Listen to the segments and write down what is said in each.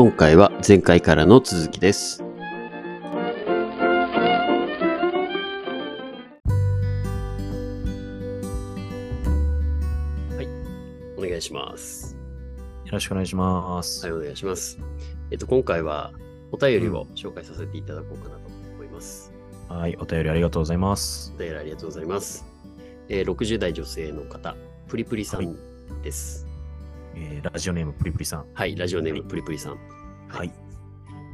今回は前回からの続きです。はい。お願いします。よろしくお願いします。はい、お願いします。えっと、今回はお便りを紹介させていただこうかなと思います。はい、お便りありがとうございます。お便りありがとうございます。えー60代女性の方、プリプリさんです。えーラジオネームプリプリさん。はい、ラジオネームプリプリさん。はい。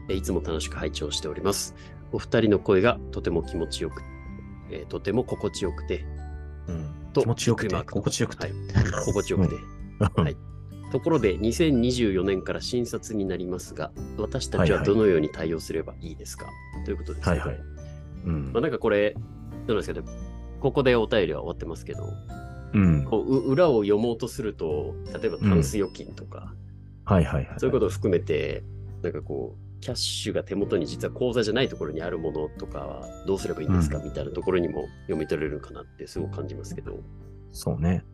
えーいつも楽しく拝聴しております。お二人の声がとても気持ちよく、えーとても心地よくて、うん、と気持ちよくて心地よくて。はい心地よくて。はいところで、2024年から新卒になりますが、私たちははいはいどのように対応すればいいですか、ということです、ね。はいはい。うんまあ、なんかこれ、どうなんですかね、ここでお便りは終わってますけど、うん。こうう裏を読もうとすると、例えばタンス預金とか、はいはいはい。そういうことを含めて、なんかこう、キャッシュが手元に実は口座じゃないところにあるものとかはどうすればいいんですか、みたいなところにも読み取れるかなってすごく感じますけど、そうね。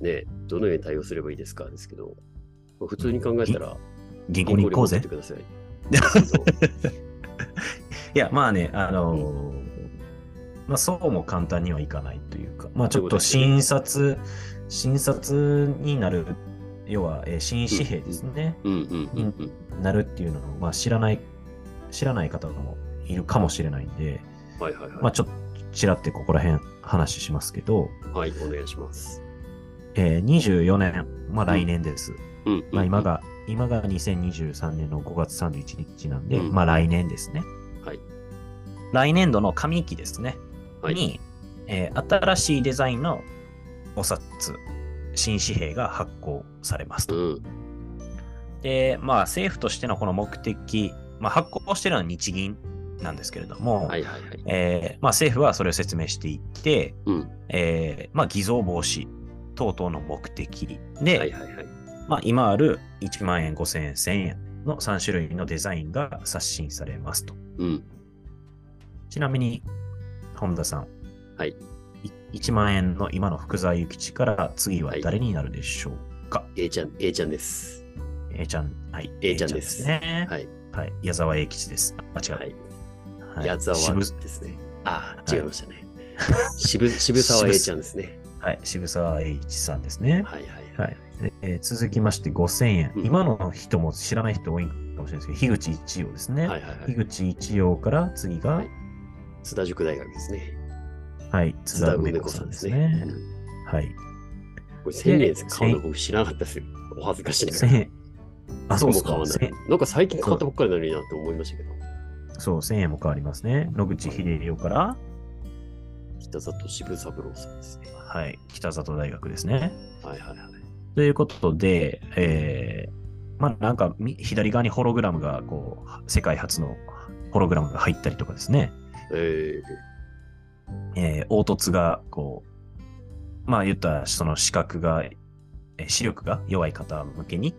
ね、どのように対応すればいいですかですけど、まあ普通に考えたら、銀行に行こうぜ。いや、まあね、あのーまあそうも簡単にはいかないというか、まあちょっと診察、診察になる、要は、えー新紙幣ですね。うんうんうんうん。なるっていうのを、まあ知らない、知らない方もいるかもしれないんで、はいはいはい。まあちょっとちらってここら辺話しますけど、はい、お願いします。えー24年、まあ来年です。うんうんうんまあ今。が、今が2023年の5月31日なんで、うんまあ来年ですね。はい。来年度の上期ですね。はい。に、えー新しいデザインのお札、新紙幣が発行されますと。うん。で、まあ政府としてのこの目的、まあ発行してるのは日銀なんですけれども、政府はそれを説明していって、うん。えーまあ偽造防止等々の目的で。まあ、今ある1万円、5000円、1000円の3種類のデザインが刷新されますと。うん。ちなみに、本田さん。はい。い1万円の今の福沢諭吉から次は誰になるでしょうか、A ちゃん、A ちゃんです。?A ちゃん。はい。A ちゃんですね。はい。はい。矢沢永吉です。あ、違う。はい。はい矢沢渋ですね。あ違いましたね。渋渋沢 A ちゃんですね。はい。渋沢栄一さんですね。はいはいははいい。。でえー続きまして5000円。うん今の人も知らない人多いかもしれないですけど、樋口一葉ですね。はいはいはい樋口一葉から次が、はい津田塾大学ですね。はい、津田梅子さんですすねね。。はい。これ1000円で買うの僕知らなかったですよ。お恥ずかしいなが1000ら。円。あ、そうか。も変わんない1000なんか最近買ったばっかりなのになって思いましたけど。そう、1000円も変わりますね。野口英世から、北里渋三郎さんですね。はい、北里大学ですね。はいはいはい。ということで、えー、まあなんかみ左側にホログラムが、こう、世界初のホログラムが入ったりとかですね。ええー、凹凸が、こう、まあ言ったら、その視覚が、えー視力が弱い方向けに。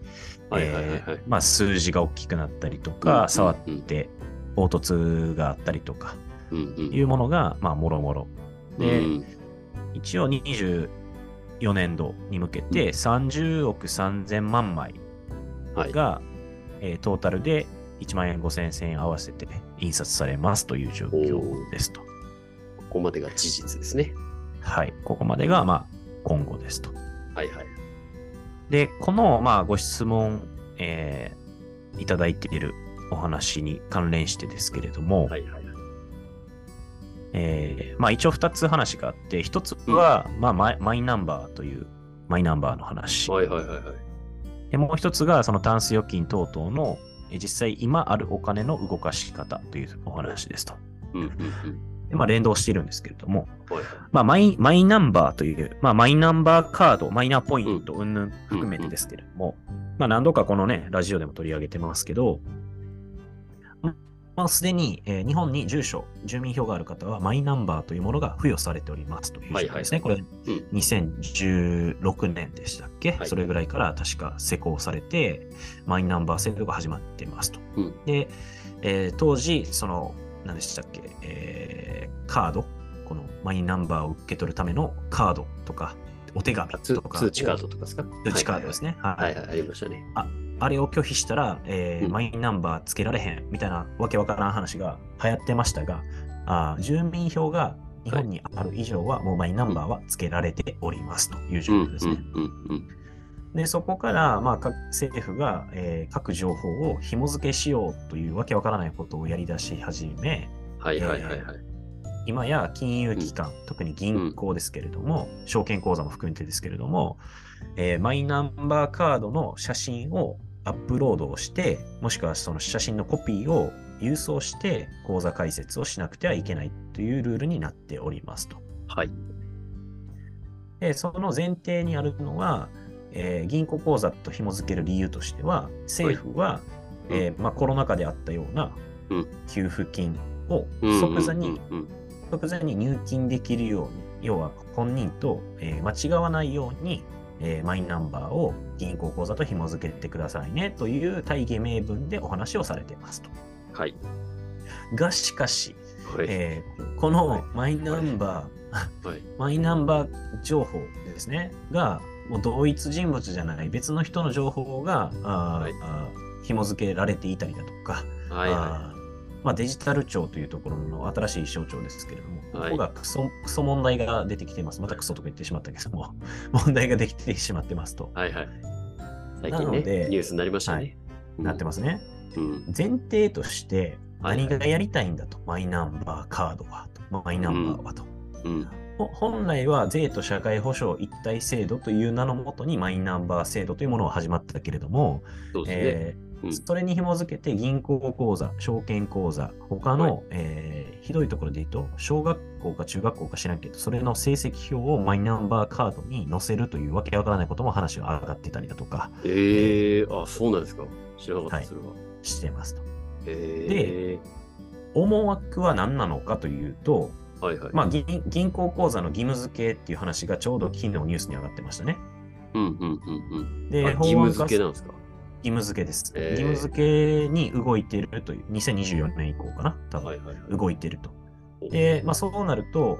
まあ数字が大きくなったりとうんか、触っうんて凹凸があったりとか、いうものが、まあ、もろもろ。で、うん一応24年度に向けて30億3000万枚はい。が、えートータルで1万円、5000円、1000円合わせて印刷されますという状況ですと。ここまでが事実ですね。はい。ここまでが、まあ、今後ですと。はいはい。で、この、まあ、ご質問、えーいただいているお話に関連してですけれども、はいはいはい。えーまあ一応二つ話があって、一つは、まあマイマイナンバーというマイナンバーの話。はいはいはいはい。でもう一つが、そのタンス預金等々の、えー実際今あるお金の動かし方というお話ですと。うんうんうん。でまあ連動しているんですけれども。まあマイマイナンバーという、まあマイナンバーカード、マイナポイント、うんぬん含めてですけれども、まあ何度かこのね、ラジオでも取り上げてますけど、まあ、すでに、えー日本に住所、住民票がある方は、マイナンバーというものが付与されておりますという状況ですね。はいはいこれ、2016年でしたっけ、はいそれぐらいから確か施行されて、マイナンバー制度が始まってますと。うんで、えー当時、その、何でしたっけ、えーカード、このマイナンバーを受け取るためのカードとか、お手紙つとか。通知カードとかですか？通知カードですね。はいはいはい、ありましたね。あれを拒否したら、えーうんマイナンバーつけられへんみたいなわけわからん話が流行ってましたが、あー住民票が日本にある以上は、もうマイナンバーはつけられておりますという状うん況ですね。うんうんで、そこから、まあ、各政府が、えー各情報を紐付けしようというわけわからないことをやり出し始め、はいはいはいはい。今や金融機関、特に銀行ですけれども、証券口座も含めてですけれども、えーマイナンバーカードの写真をアップロードをして、もしくはその写真のコピーを郵送して口座開設をしなくてはいけないというルールになっておりますと。はい。でその前提にあるのは、えー銀行口座と紐付ける理由としては、政府は、うんえーまあ、コロナ禍であったようなうん給付金をうん即座に即座に入金できるように、要は本人と、えー間違わないように、えーマイナンバーを銀行口座と紐付けてくださいねという大義名分でお話をされていますと。はい。がしかし、はい。えーこのマイナンバー、はい。マイナンバー情報ですね、が、もう同一人物じゃない別の人の情報が、あーはい紐付けられていたりだとか、はいはあーまあ、デジタル庁というところの新しい省庁ですけれども、はいここがクソクソ問題が出てきています。またクソとか言ってしまったけども、問題ができてしまってますと、い。はいはい。最近ね、なのでニュースになりましたね。なってますね。うん。前提として、はいはい何がやりたいんだと、マイナンバーカードはと、マイナンバーはと。うん。ほ本来は税と社会保障一体制度という名のもとにマイナンバー制度というものが始まったけれども、そうですね。えーうんそれに紐づけて銀行口座、証券口座、他の、はいえーひどいところで言うと、小学校か中学校か知らんけど、それの成績表をマイナンバーカードに載せるというわけわからないことも話が上がってたりだとかええあ、そうなんですか？知らなかった、はいそれは。してますと。ええ思惑は何なのかというと、はいはい。まあ、銀銀行口座の義務付けっていう話がちょうど昨日ニュースに上がってましたね。うんうんうんうん。で、あ義務付けなんですか？義務付けです。えー義務付けに動いているという、2024年以降かな、多分、はいはいはい。動いていると。おで、まあ、そうなると、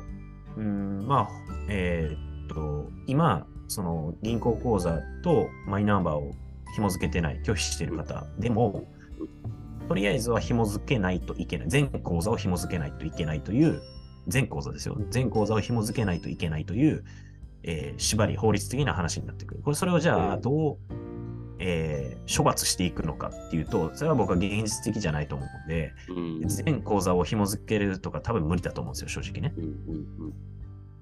うーん、まあ、えーっと、今、その銀行口座とマイナンバーを紐付けてない、拒否している方でも、とりあえずは紐付けないといけない。全口座を紐付けないといけないという、全口座ですよ。全口座を紐付けないといけないという、えー縛り、法律的な話になってくる。これ、それをじゃあ、うんどう、えー処罰していくのかっていうと、それは僕は現実的じゃないと思うので、うん全口座を紐付けるとか多分無理だと思うんですよ、正直ね。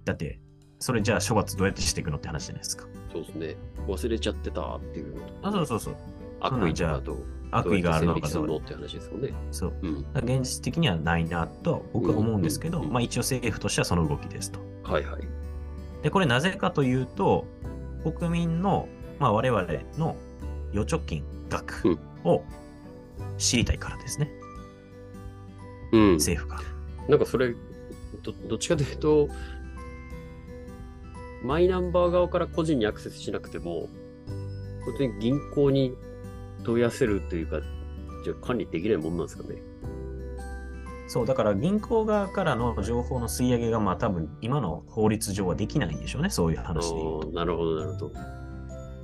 だって、それじゃあ処罰どうやってしていくのって話じゃないですか。そうですね。忘れちゃってたっていう。あ、そうそうそう。悪意とかと。悪意があるのかどうどうやって話ですもんね。そう。うん。現実的にはないなと僕は思うんですけど、まあ一応政府としてはその動きですと。はいはい。で、これなぜかというと、国民の、まあ我々の預貯金額を知りたいからですね、うん。政府が。なんかそれ、どどっちかというと、マイナンバー側から個人にアクセスしなくても、本当に銀行に問い合わせるというか、じゃあ管理できないもんなんですかね？そう、だから銀行側からの情報の吸い上げが、まあ多分今の法律上はできないんでしょうね、そういうあ話で言うと。ーなるほど、なるほど。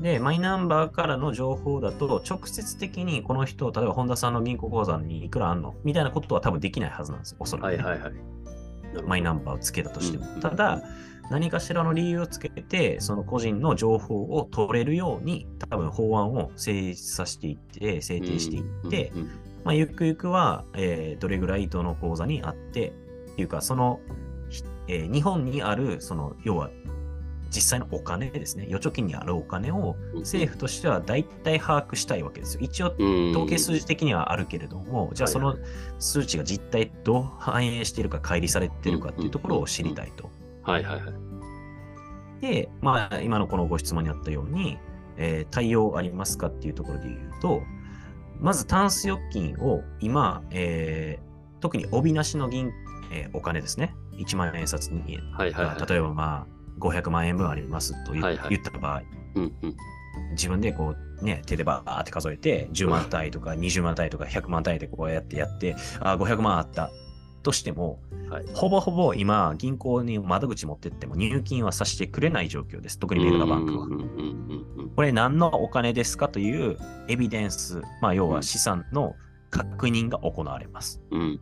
で、マイナンバーからの情報だと、直接的にこの人、例えば本田さんの銀行口座にいくらあんの？みたいなことは多分できないはずなんですよ、おそらく、ね。はいはいはい。マイナンンバーをつけたとしてもうん。ただ、何かしらの理由をつけて、その個人の情報を取れるように、多分法案を成立させていって、制定していって、まあ、ゆくゆくは、えーどれぐらいどの口座にあって、っていうか、その、ひえー日本にある、その、要は、実際のお金ですね、預貯金にあるお金をうん政府としては大体把握したいわけですよ。一応、うん統計数字的にはあるけれども、じゃあそはいの数値が実態どう反映しているか、乖離されているかっていうところを知りたいと。はいはいはい。で、まあ、今のこのご質問にあったように、えー対応ありますかっていうところで言うと、まずタンス預金を今、えー特に帯なしの銀、えーお金ですね。1万円札に、はいはいはい。例えばまあ、500万円分ありますと言,、った場合、うんうん。自分でこう、ね、手でバーって数えて、10万単位とか 20万単位とか100万単位でこうやってやって、あー、500万あった。としても、はい。ほぼほぼ今、銀行に窓口持ってっても入金はさせてくれない状況です。特にメガバンクはこれ何のお金ですかというエビデンス、まあ要は資産の確認が行われます。うん。うん